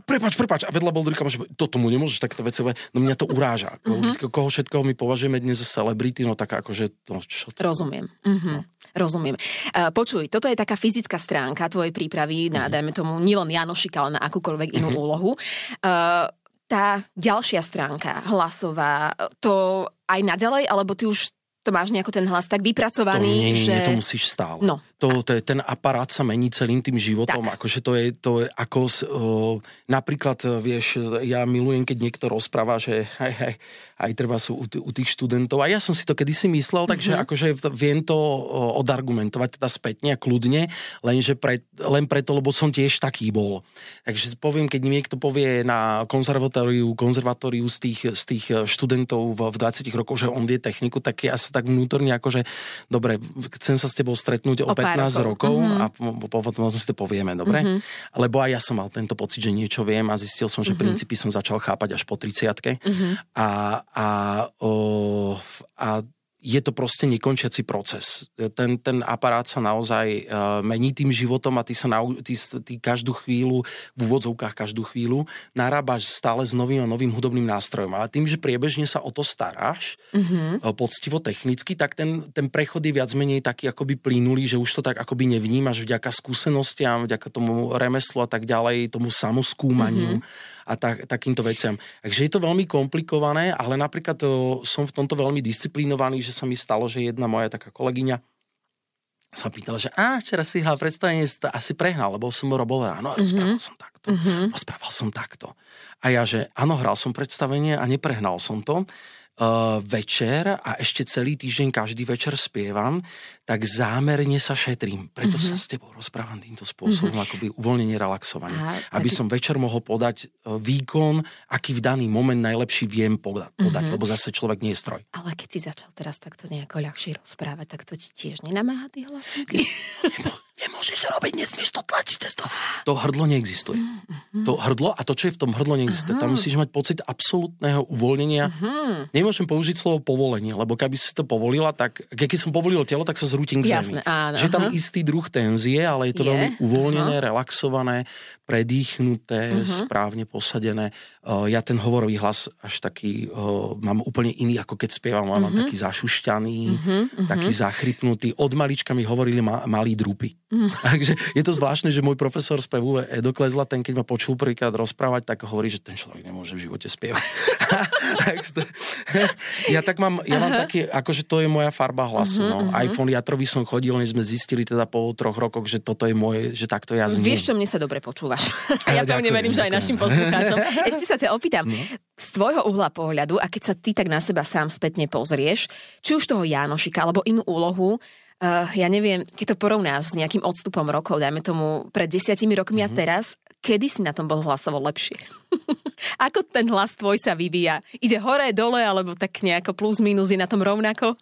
prepač, prepač, a vedľa bol Drika, že toto mu nemôžeš takto veci, no mňa to uráža. Mm-hmm. Koho všetkoho my považujeme dnes za celebrity, no tak akože, no čo to... Rozumiem. Mhm. Rozumiem. Uh, počuj, toto je taká fyzická stránka tvojej prípravy na, dajme tomu, nielen Janošika, ale na akúkoľvek inú úlohu. Uh, tá ďalšia stránka, hlasová, to aj naďalej, alebo ty už to máš nejako ten hlas tak To, vypracovaný, nie, nie, že... nie, to musíš stále. No. To, to je, ten aparát sa mení celým tým životom. Tak. Akože to je, to je ako, o, napríklad, vieš, ja milujem, keď niekto rozpráva, že aj, aj, aj treba sú u, t- u tých študentov. A ja som si to kedysi myslel, takže Mhm. akože viem to odargumentovať teda spätne a kľudne, lenže pre, len preto, lebo som tiež taký bol. Takže poviem, keď niekto povie na konzervatóriu, konzervatóriu z tých, z tých študentov v, v 20 rokoch, že on vie techniku, tak ja sa tak vnútorne akože, dobre, chcem sa s tebou stretnúť o, O pár 15 rokov, rokov. Mhm. a po- po- potom si to povieme, dobre? Lebo aj ja som mal tento pocit, že niečo viem a zistil som, že princípy som začal chápať až po 30 a, a, o, a je to proste nekončiaci proces. Ten, ten aparát sa naozaj uh, mení tým životom a ty sa nau, ty, ty každú chvíľu, v úvodzovkách každú chvíľu, narábaš stále s novým a novým hudobným nástrojom. Ale tým, že priebežne sa o to staráš, mm-hmm. poctivo technicky, tak ten, ten prechod je viac menej taký akoby plynulý, že už to tak akoby nevnímaš vďaka skúsenostiam, vďaka tomu remeslu a tak ďalej, tomu samoskúmaniu. Mm-hmm a tak, takýmto veciam. Takže je to veľmi komplikované, ale napríklad to, som v tomto veľmi disciplinovaný, že sa mi stalo, že jedna moja taká kolegyňa sa pýtala, že a včera si hral predstavenie, asi prehnal, lebo som robil ráno a rozprával som takto. Rozprával som takto. A ja, že áno, hral som predstavenie a neprehnal som to. Uh, večer a ešte celý týždeň každý večer spievam, tak zámerne sa šetrím. Preto mm-hmm. sa s tebou rozprávam týmto spôsobom, mm-hmm. akoby uvoľnenie, relaxovanie. A aby taký- som večer mohol podať uh, výkon, aký v daný moment najlepší viem podať, podať Mhm. lebo zase človek nie je stroj. Ale keď si začal teraz takto nejako ľahšie rozprávať, tak to ti tiež nenamáha tí hlasníky? Nemôžeš robiť, nesmieš to tlačiť cez to. To hrdlo neexistuje. Mhm. To hrdlo a to, čo je v tom hrdlo, neexistuje. Tam musíš mať pocit absolútneho uvoľnenia. Mhm. Nemôžem použiť slovo povolenie, lebo keby si to povolila, tak keď som povolil telo, tak sa zrútim k Jasné, zemi. áno, Že tam aha. istý druh tenzie, ale je to Je, veľmi uvoľnené, relaxované, predýchnuté, Mhm. správne posadené. Ja ten hovorový hlas až taký mám úplne iný, ako keď spievam. Mám Mhm. taký zašušťaný, taký zachrypnutý. Od malička mi hovorili ma, malí drúpy. Mhm. <laughs> Takže je to zvláštne, že môj profesor spevu Edo Klezla, ten keď ma počul prvýkrát rozprávať, tak hovorí, že ten človek nemôže v živote spievať. <laughs> Ja tak mám, ja mám taký, akože to je moja farba hlasu. No. iPhone Jatrovi som chodil, než sme zistili teda po troch rokoch, že toto je moje, že takto ja zniem. Vieš, čo mne sa dobre počúvaš. A ja, pevne verím, že aj našim poslucháčom. <laughs> Ešte sa ťa opýtam, no. z tvojho uhla pohľadu, a keď sa ty tak na seba sám spätne pozrieš, či už toho Jánošika, alebo inú úlohu, uh, ja neviem, keď to porovnáš s nejakým odstupom rokov, dajme tomu pred desiatimi rokmi mm-hmm. a teraz, kedy si na tom bol hlasovo lepšie? <laughs> Ako ten hlas tvoj sa vyvíja? Ide hore, dole, alebo tak nejako plus, minus je na tom rovnako?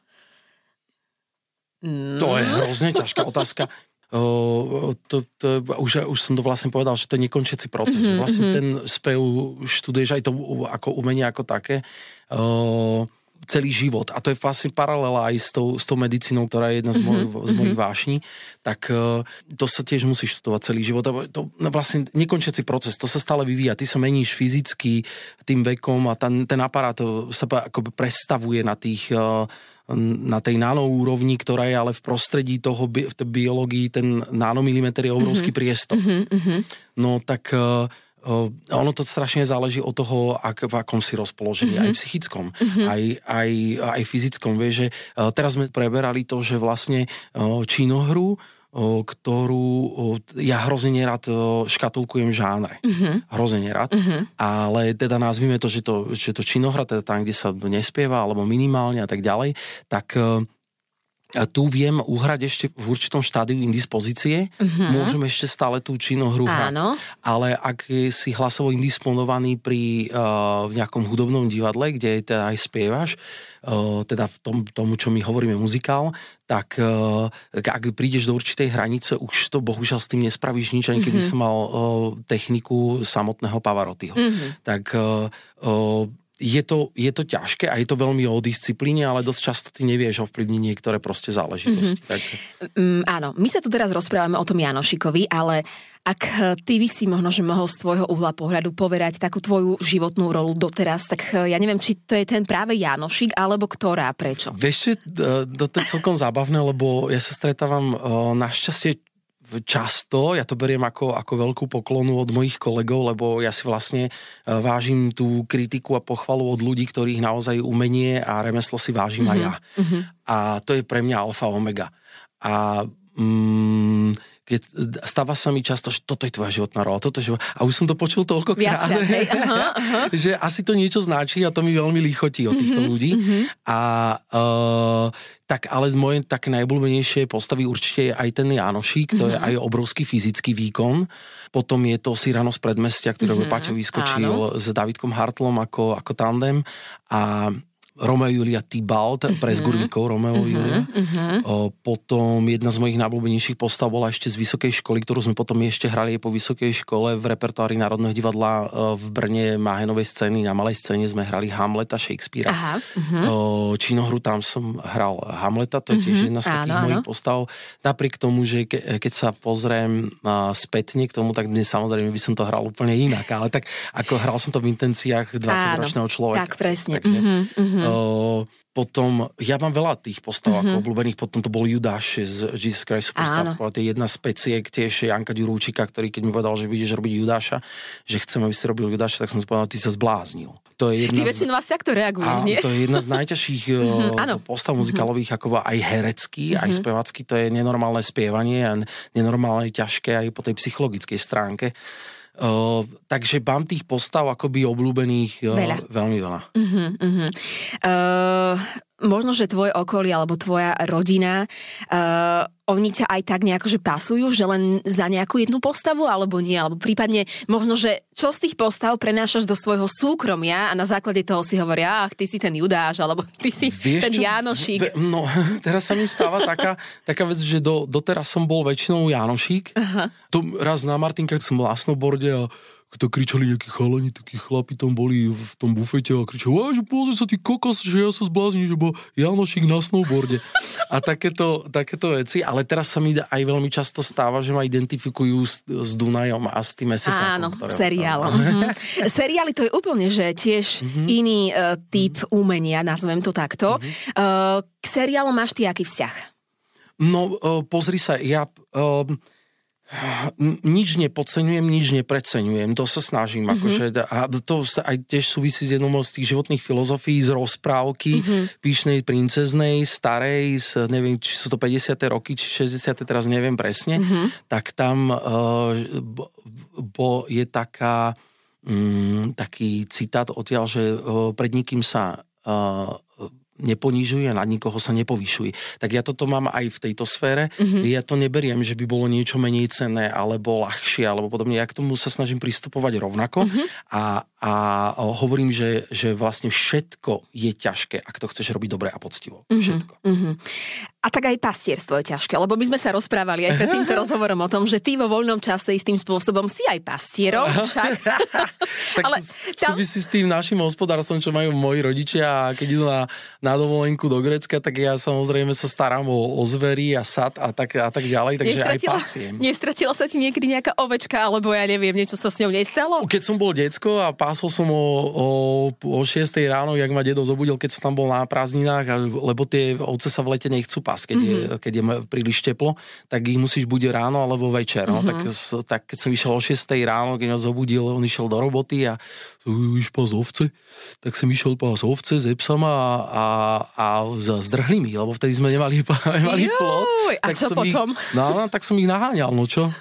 To je hrozne ťažká <laughs> otázka. Uh, to, to, už, už som to vlastne povedal, že to je nekončiaci proces. Mm-hmm. Vlastne ten spev študuješ aj to ako umenie ako také. Uh, celý život. A to je vlastne paralela aj s tou, s tou medicínou, ktorá je jedna z, moj, mm-hmm. z mojich vášní. Tak uh, to sa tiež musí študovať celý život. A to no, vlastne nekončiaci proces, to sa stále vyvíja. Ty sa meníš fyzicky tým vekom a ten, ten aparát sa akoby prestavuje na tých na tej nanoúrovni, ktorá je ale v prostredí toho, v tej biológii, ten nanomilimeter je obrovský mm-hmm. priestor. Mm-hmm. No tak uh, ono to strašne záleží od toho, ak, v akom si rozpoložení, mm-hmm. aj psychickom, mm-hmm. aj, aj, aj fyzickom. Vieš, že uh, teraz sme preberali to, že vlastne činohru ktorú ja hrozne nerad škatulkujem žánre. Uh-huh. Hrozne nerad. Uh-huh. Ale teda nazvime to, že to, že to činohra, teda tam, kde sa nespieva, alebo minimálne a tak ďalej, tak tu viem uhrať ešte v určitom štádiu indispozície, uh-huh. môžem ešte stále tú činohru hrať. Áno. Ale ak si hlasovo indisponovaný pri uh, v nejakom hudobnom divadle, kde teda aj spievaš, uh, teda v tom, tomu, čo my hovoríme muzikál, tak uh, ak prídeš do určitej hranice, už to bohužiaľ s tým nespravíš nič, ani keby uh-huh. som mal uh, techniku samotného Pavarottiho. Uh-huh. Tak uh, uh, je to, je to ťažké a je to veľmi o disciplíne, ale dosť často ty nevieš ovplyvniť niektoré proste záležitosti. Mm-hmm. Tak... Mm, áno, my sa tu teraz rozprávame o tom Janošikovi, ale ak ty by si možno, že mohol z tvojho uhla pohľadu poverať takú tvoju životnú rolu doteraz, tak ja neviem, či to je ten práve Janošik, alebo ktorá, prečo? Vieš, to je celkom zábavné, lebo ja sa stretávam našťastie často, ja to beriem ako, ako veľkú poklonu od mojich kolegov, lebo ja si vlastne e, vážim tú kritiku a pochvalu od ľudí, ktorých naozaj umenie a remeslo si vážim mm-hmm. aj ja. Mm-hmm. A to je pre mňa alfa omega. A mm, keď stáva sa mi často, že toto je tvoja životná rola, toto je život... A už som to počul toľkokrát, <laughs> že asi to niečo značí a to mi veľmi lichotí od týchto mm-hmm, ľudí. Mm-hmm. A uh, tak ale z mojej tak najobľúbenejšie postavy určite je aj ten Janošík, to mm-hmm. je aj obrovský fyzický výkon. Potom je to Cyrano z predmestia, ktorého mm-hmm, Paťo vyskočil áno. s Davidkom Hartlom ako, ako tandem. A Romeo Julia Tybalt, uh-huh. pre zgurníkov Romeo uh-huh. Julia. Uh-huh. Potom jedna z mojich najobľúbenejších postav bola ešte z vysokej školy, ktorú sme potom ešte hrali po vysokej škole v repertoári Národného divadla v Brne Máhenovej scény. Na malej scéne sme hrali Hamleta Shakespearea. Aha. Uh-huh. Činohru tam som hral Hamleta, to je tiež uh-huh. jedna z takých áno, mojich áno. postav. Napriek tomu, že ke, keď sa pozriem spätne k tomu, tak dnes samozrejme by som to hral úplne inak. Ale tak ako hral som to v intenciách 20-ročného človeka. Tak presne. Takže, uh-huh, uh-huh. Uh, potom, ja mám veľa tých postav mm-hmm. ako obľúbených, potom to bol Judáš z Jesus Christ Superstar, to je jedna z peciek, tiež Janka Ďurúčika, ktorý keď mi povedal, že budeš robiť Judáša, že chcem, aby si robil Judáša, tak som si povedal, ty sa zbláznil. To je jedna Ty väčšinou asi takto reaguješ, nie? To je jedna z najťažších <laughs> mm-hmm, postav muzikálových, ako aj herecký, mm-hmm. aj spevacký, to je nenormálne spievanie a nenormálne ťažké aj po tej psychologickej stránke. Uh, takže mám tých postav akoby obľúbených uh, veľa. veľmi veľa. Uh-huh, uh-huh. Uh, možno, že tvoje okolie alebo tvoja rodina, uh, oni ťa aj tak nejako že pasujú, že len za nejakú jednu postavu alebo nie, alebo prípadne možno, že čo z tých postav prenášaš do svojho súkromia a na základe toho si hovoria, ach, ty si ten Judáš, alebo <laughs> ty si Vieš ten čo? Jánošík. No, <laughs> teraz sa mi stáva taká, taká vec, že do, doteraz som bol väčšinou Jánošík. Aha. To raz na Martinkách som bol na snowboarde a to kričali nejakí chalani, takí chlapi tam boli v tom bufete a kričali, a že pozri sa ty kokos, že ja sa zblázním, že bol Janošik na snowboarde. A takéto, takéto veci, ale teraz sa mi aj veľmi často stáva, že ma identifikujú s, s Dunajom a s tým SSA. Áno, seriálom. Mm-hmm. Seriály to je úplne, že tiež mm-hmm. iný uh, typ mm-hmm. umenia, nazvem to takto. Mm-hmm. Uh, k seriálom máš ty aký vzťah? No, uh, pozri sa, ja... Uh, nič nepodceňujem, nič nepreceňujem, to sa snažím. Mm-hmm. Akože, a to sa aj tiež súvisí s jednou z tých životných filozofií, z rozprávky mm-hmm. píšnej princeznej, starej, z, neviem, či sú to 50. roky, či 60. teraz neviem presne, mm-hmm. tak tam uh, bo, je taká, um, taký citát odtiaľ, že uh, pred nikým sa uh, neponižuje a na nikoho sa nepovyšuje. Tak ja toto mám aj v tejto sfére. Mm-hmm. Ja to neberiem, že by bolo niečo menej cenné alebo ľahšie alebo podobne. Ja k tomu sa snažím pristupovať rovnako mm-hmm. a, a hovorím, že, že vlastne všetko je ťažké, ak to chceš robiť dobre a poctivo. Mm-hmm. Všetko. Mm-hmm. A tak aj pastierstvo je ťažké, lebo my sme sa rozprávali aj pred týmto <laughs> rozhovorom o tom, že ty vo voľnom čase istým spôsobom si aj pastierom však. <laughs> tak Ale tam... súvisí s tým našim hospodárstvom, čo majú moji rodičia a keď idú na, na na dovolenku do Grecka, tak ja samozrejme sa starám o, o zvery a sad a tak, a tak ďalej, takže nestratila, aj pasiem. Nestratila sa ti niekedy nejaká ovečka, alebo ja neviem, niečo sa s ňou nestalo? Keď som bol decko a pásol som o, o, o 6 ráno, jak ma dedo zobudil, keď som tam bol na prázdninách, lebo tie ovce sa v lete nechcú pás, keď, mm-hmm. je, mhm. keď je príliš teplo, tak ich musíš buď ráno alebo večer. No, mm-hmm. tak, tak keď som išiel o 6 ráno, keď ma zobudil, on išiel do roboty a už pás ovce, tak som išiel pás ovce s epsama a, a, a zdrhli mi, lebo vtedy sme nemali, <laughs> nemali plot. A tak čo potom? Ich, no, no, tak som ich naháňal, no čo? <laughs>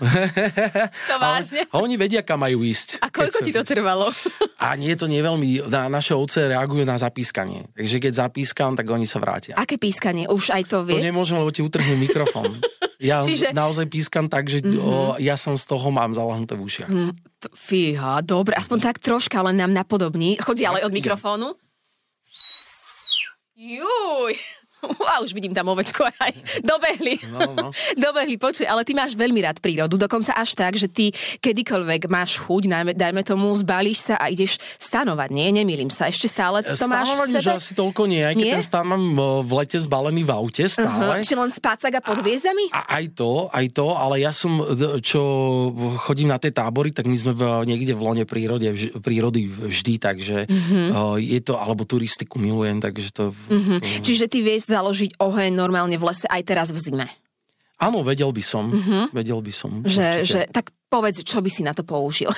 To vážne? A oni vedia, kam majú ísť. A koľko ti to trvalo? A nie, to nie veľmi. Na, naše ovce reagujú na zapískanie. Takže keď zapískam, tak oni sa vrátia. Aké pískanie? Už aj to vie? To nemôžem, lebo ti utrhnú mikrofón. <laughs> Ja Čiže... naozaj pískam tak, že mm-hmm. o, ja som z toho mám zalahnuté v ušiach. Mm, fíha, dobre, aspoň tak troška, ale nám napodobní. Chodí ale od mikrofónu. Juj, <laughs> a už vidím tam ovečko aj. Dobehli. No, no. <laughs> Dobehli, počuj, ale ty máš veľmi rád prírodu, dokonca až tak, že ty kedykoľvek máš chuť, najmä, dajme tomu, zbalíš sa a ideš stanovať, nie? Nemýlim sa, ešte stále to Stanovať, máš v sebe? že asi toľko nie, aj keď nie? ten stan mám v lete zbalený v aute stále. Uh-huh. Či len spácak a pod hviezdami? A, a, aj to, aj to, ale ja som, čo chodím na tie tábory, tak my sme v, niekde v lone prírode, v, prírody vždy, takže uh-huh. je to, alebo turistiku milujem, takže to... Uh-huh. to... Čiže ty vieš založiť oheň normálne v lese aj teraz v zime. Áno, vedel by som. Uh-huh. Vedel by som. Že, že, tak Povedz, čo by si na to použil?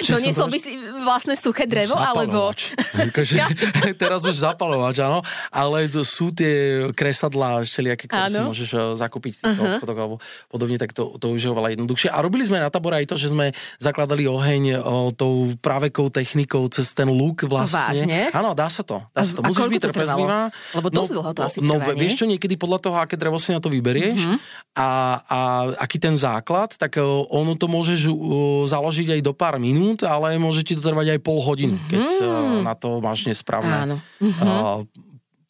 Čo <laughs> Doniesol by si vlastné suché drevo? Zapalovač. Alebo... <laughs> Akože, <laughs> teraz už zapalovač, áno. Ale sú tie kresadlá všelijaké, ktoré áno. si môžeš eh, zakúpiť v uh-huh. obchodoch alebo podobne, tak to, to už je oveľa jednoduchšie. A robili sme na tabore aj to, že sme zakladali oheň o, eh, tou právekou technikou cez ten luk vlastne. To vážne? Áno, dá sa to. Dá sa to. Musíš byť trpezlivá. Lebo dosť no, dlho to asi No, trvá, vieš čo, niekedy podľa toho, aké drevo si na to vyberieš uh-huh. a, a aký ten základ, tak eh, ono to môže môžeš uh, založiť aj do pár minút, ale môže ti to trvať aj pol hodinu, mm-hmm. keď uh, na to máš nesprávne Áno. Mm-hmm. Uh,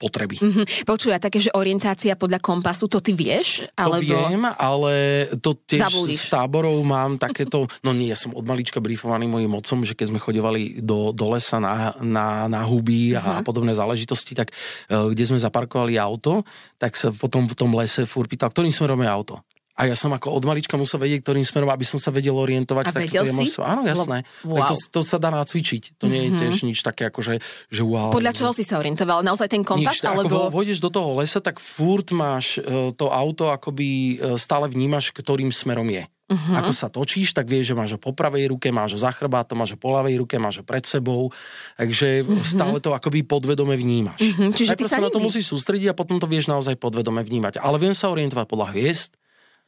potreby. Mm-hmm. Počuj, také, že orientácia podľa kompasu, to ty vieš? Alebo... To viem, ale to tiež Zabudíš. s táborov mám takéto, no nie, ja som od malička briefovaný mojim otcom, že keď sme chodevali do, do lesa na, na, na huby a uh-huh. podobné záležitosti, tak uh, kde sme zaparkovali auto, tak sa potom v tom lese furt pýtal, ktorým smerom je auto. A ja som ako od malička musel vedieť, ktorým smerom, aby som sa vedel orientovať. A tak vedel si? Áno, jasné. Wow. Tak to, to sa dá nacvičiť. To nie je mm-hmm. tiež nič také ako, že, že wow. Podľa čoho si sa orientoval? Naozaj ten kompas? Nič, alebo... Ako vojdeš do toho lesa, tak furt máš uh, to auto, akoby uh, stále vnímaš, ktorým smerom je. Uh-huh. Ako sa točíš, tak vieš, že máš ho po pravej ruke, máš ho za chrbátom, máš ho po ľavej ruke, máš ho pred sebou. Takže uh-huh. stále to akoby podvedome vnímaš. Uh-huh. Čiže Najprv ty sa na to musíš sústrediť a potom to vieš naozaj podvedome vnímať. Ale viem sa orientovať podľa hviezd,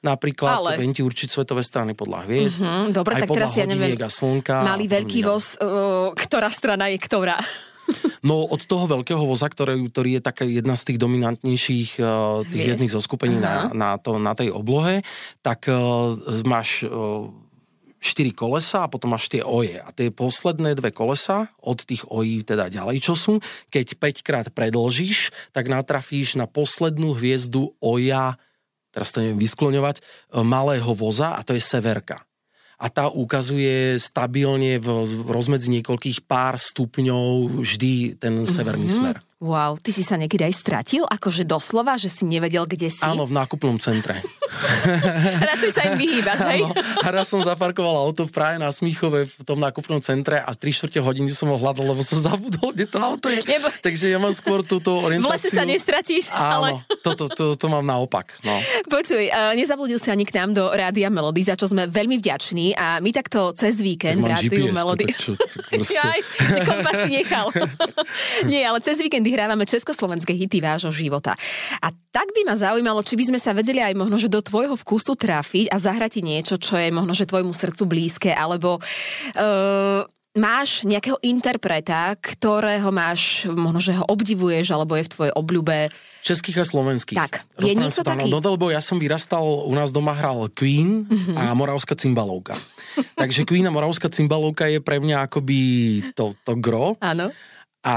napríklad, Ale... viem ti určiť svetové strany podľa hviezd, uh-huh, dobre, aj tak teraz ja neviem, a slnka. Malý veľký voz, uh, ktorá strana je ktorá? <laughs> No od toho veľkého voza, ktorý, ktorý je taká jedna z tých dominantnejších uh, tých hviezdnych zoskupení na, na, to, na tej oblohe, tak uh, máš uh, 4 kolesa a potom máš tie oje. A tie posledné dve kolesa od tých ojí teda ďalej, čo sú, keď 5 krát predlžíš, tak natrafíš na poslednú hviezdu oja teraz to neviem vyskloňovať, e, malého voza a to je severka. A tá ukazuje stabilne v rozmedzi niekoľkých pár stupňov vždy ten severný mm-hmm. smer. Wow, ty si sa niekedy aj stratil? Akože doslova, že si nevedel, kde si? Áno, v nákupnom centre. <laughs> Radšej sa im vyhýbaš, hej? Áno. Raz som zaparkoval auto v Prahe na Smíchove v tom nákupnom centre a 3 čtvrte hodiny som ho hľadal, lebo som zabudol, kde to auto je. Nebo... Takže ja mám skôr túto orientáciu. <laughs> V lese sa nestratíš, Áno, ale... to, to, to, mám naopak. No. Počuj, uh, nezabludil si ani k nám do Rádia Melody, za čo sme veľmi vďační a my takto cez víkend v Rádiu Melody... Tak čo, tak <laughs> proste... Jaj, že kompas si nechal. Nie, ale cez víkendy hrávame československé hity vášho života. A tak by ma zaujímalo, či by sme sa vedeli aj možno, že do tvojho vkusu trafiť a zahrať niečo, čo je možno, že tvojmu srdcu blízke, alebo uh, máš nejakého interpreta, ktorého máš, možno, že ho obdivuješ, alebo je v tvojej obľube. Českých a slovenských. Tak, je niekto taký? No, lebo ja som vyrastal, u nás doma hral Queen mm-hmm. a Moravská cymbalovka. <laughs> Takže Queen a Moravská cymbalovka je pre mňa akoby to, to gro. Áno. A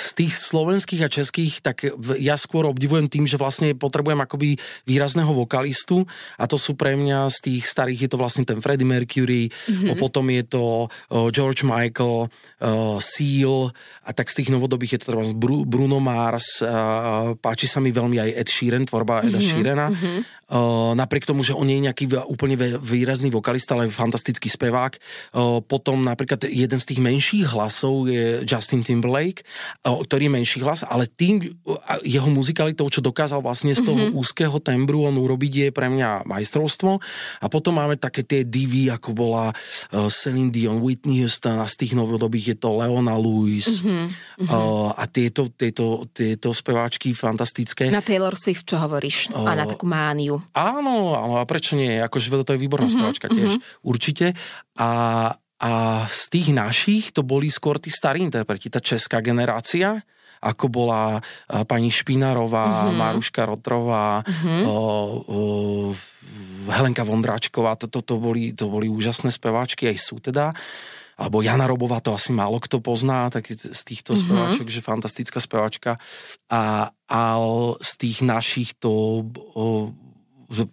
z tých slovenských a českých, tak ja skôr obdivujem tým, že vlastne potrebujem akoby výrazného vokalistu a to sú pre mňa z tých starých, je to vlastne ten Freddie Mercury, mm-hmm. potom je to George Michael, Seal a tak z tých novodobých je to treba Bruno Mars, páči sa mi veľmi aj Ed Sheeran, tvorba Eda mm-hmm. Sheerana. Mm-hmm. Uh, napriek tomu, že on nie je nejaký úplne výrazný vokalista, ale fantastický spevák. Potom napríklad jeden z tých menších hlasov je Justin Timberlake, ktorý je menší hlas, ale tým jeho muzikalitou, čo dokázal vlastne z toho mm-hmm. úzkeho tembru on urobiť, je pre mňa majstrovstvo. A potom máme také tie divy, ako bola Celine Dion, Whitney Houston a z tých novodobých je to Leona Lewis mm-hmm. a tieto, tieto, tieto speváčky fantastické. Na Taylor Swift čo hovoríš? Uh, a na takú mániu. Áno, áno, a prečo nie? Akože to je výborná mm-hmm, speváčka tiež, mm-hmm. určite. A, a z tých našich to boli skôr tí starí interpreti, tá česká generácia, ako bola pani Špinarová, mm-hmm. Maruška Rotrová, mm-hmm. o, o, Helenka Vondráčková, to, to, to, boli, to boli úžasné speváčky, aj sú teda alebo Jana Robová, to asi málo kto pozná, tak z týchto mm-hmm. speváčok, že fantastická speváčka. A, a z tých našich to o,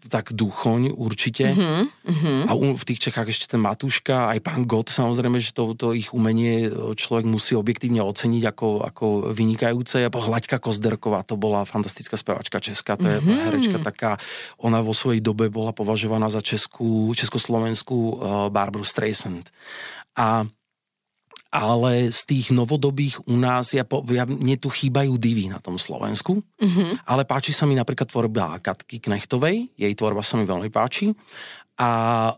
tak duchoň určite. Mm-hmm. A v tých Čechách ešte ten Matuška, aj pán Gott, samozrejme, že to, to ich umenie človek musí objektívne oceniť ako, ako vynikajúce. A Hľaďka Kozderková, to bola fantastická spevačka česká, to je mm-hmm. herečka taká, ona vo svojej dobe bola považovaná za českú, československú uh, Barbara Streisand. A ale z tých novodobých u nás, ja, po, ja, mne tu chýbajú divy na tom Slovensku, mm-hmm. ale páči sa mi napríklad tvorba Katky Knechtovej, jej tvorba sa mi veľmi páči a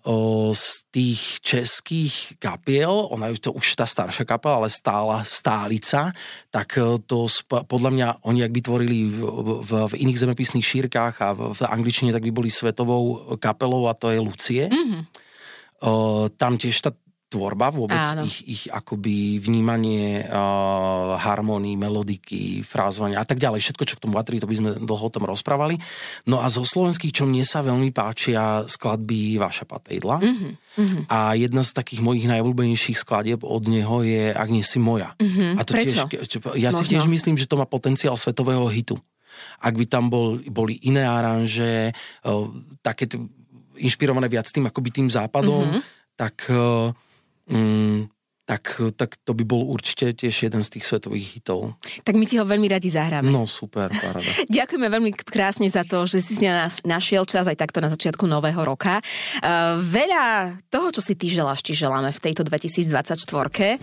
o, z tých českých kapiel, ona je to už tá staršia kapela, ale stála stálica, tak e, to sp- podľa mňa oni, ak by tvorili v, v, v iných zemepisných šírkach a v, v angličtine, tak by boli svetovou kapelou a to je Lucie. Mm-hmm. O, tam tiež tá tvorba, vôbec Áno. ich, ich akoby vnímanie uh, harmonii, melodiky, frázovania a tak ďalej. Všetko, čo k tomu patrí, to by sme dlho o tom rozprávali. No a zo slovenských, čo mne sa veľmi páčia, skladby Vaša Patejdla. Mm-hmm. A jedna z takých mojich najobľúbenejších skladieb od neho je Ak nie si moja. Mm-hmm. A to Prečo? Tiež, ja Možno. si tiež myslím, že to má potenciál svetového hitu. Ak by tam bol, boli iné aranže, také t- inšpirované viac tým akoby tým západom, mm-hmm. tak uh, mm, tak, tak to by bol určite tiež jeden z tých svetových hitov. Tak my ti ho veľmi radi zahráme. No super, paráda. <laughs> Ďakujeme veľmi krásne za to, že si si nás našiel čas aj takto na začiatku nového roka. Uh, veľa toho, čo si ty želáš, ti želáme v tejto 2024.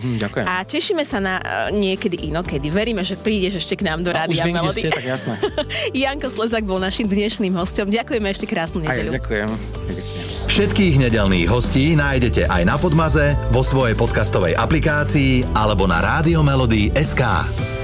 Hm, ďakujem. A tešíme sa na uh, niekedy inokedy. Veríme, že prídeš ešte k nám do Rádia Už viem, Melody. Ste, tak jasné. <laughs> Janko Slezak bol našim dnešným hostom. Ďakujeme ešte krásnu nedeľu. Aj, ďakujem. ďakujem. Všetkých nedelných hostí nájdete aj na Podmaze, vo svojej podcastovej aplikácii alebo na SK.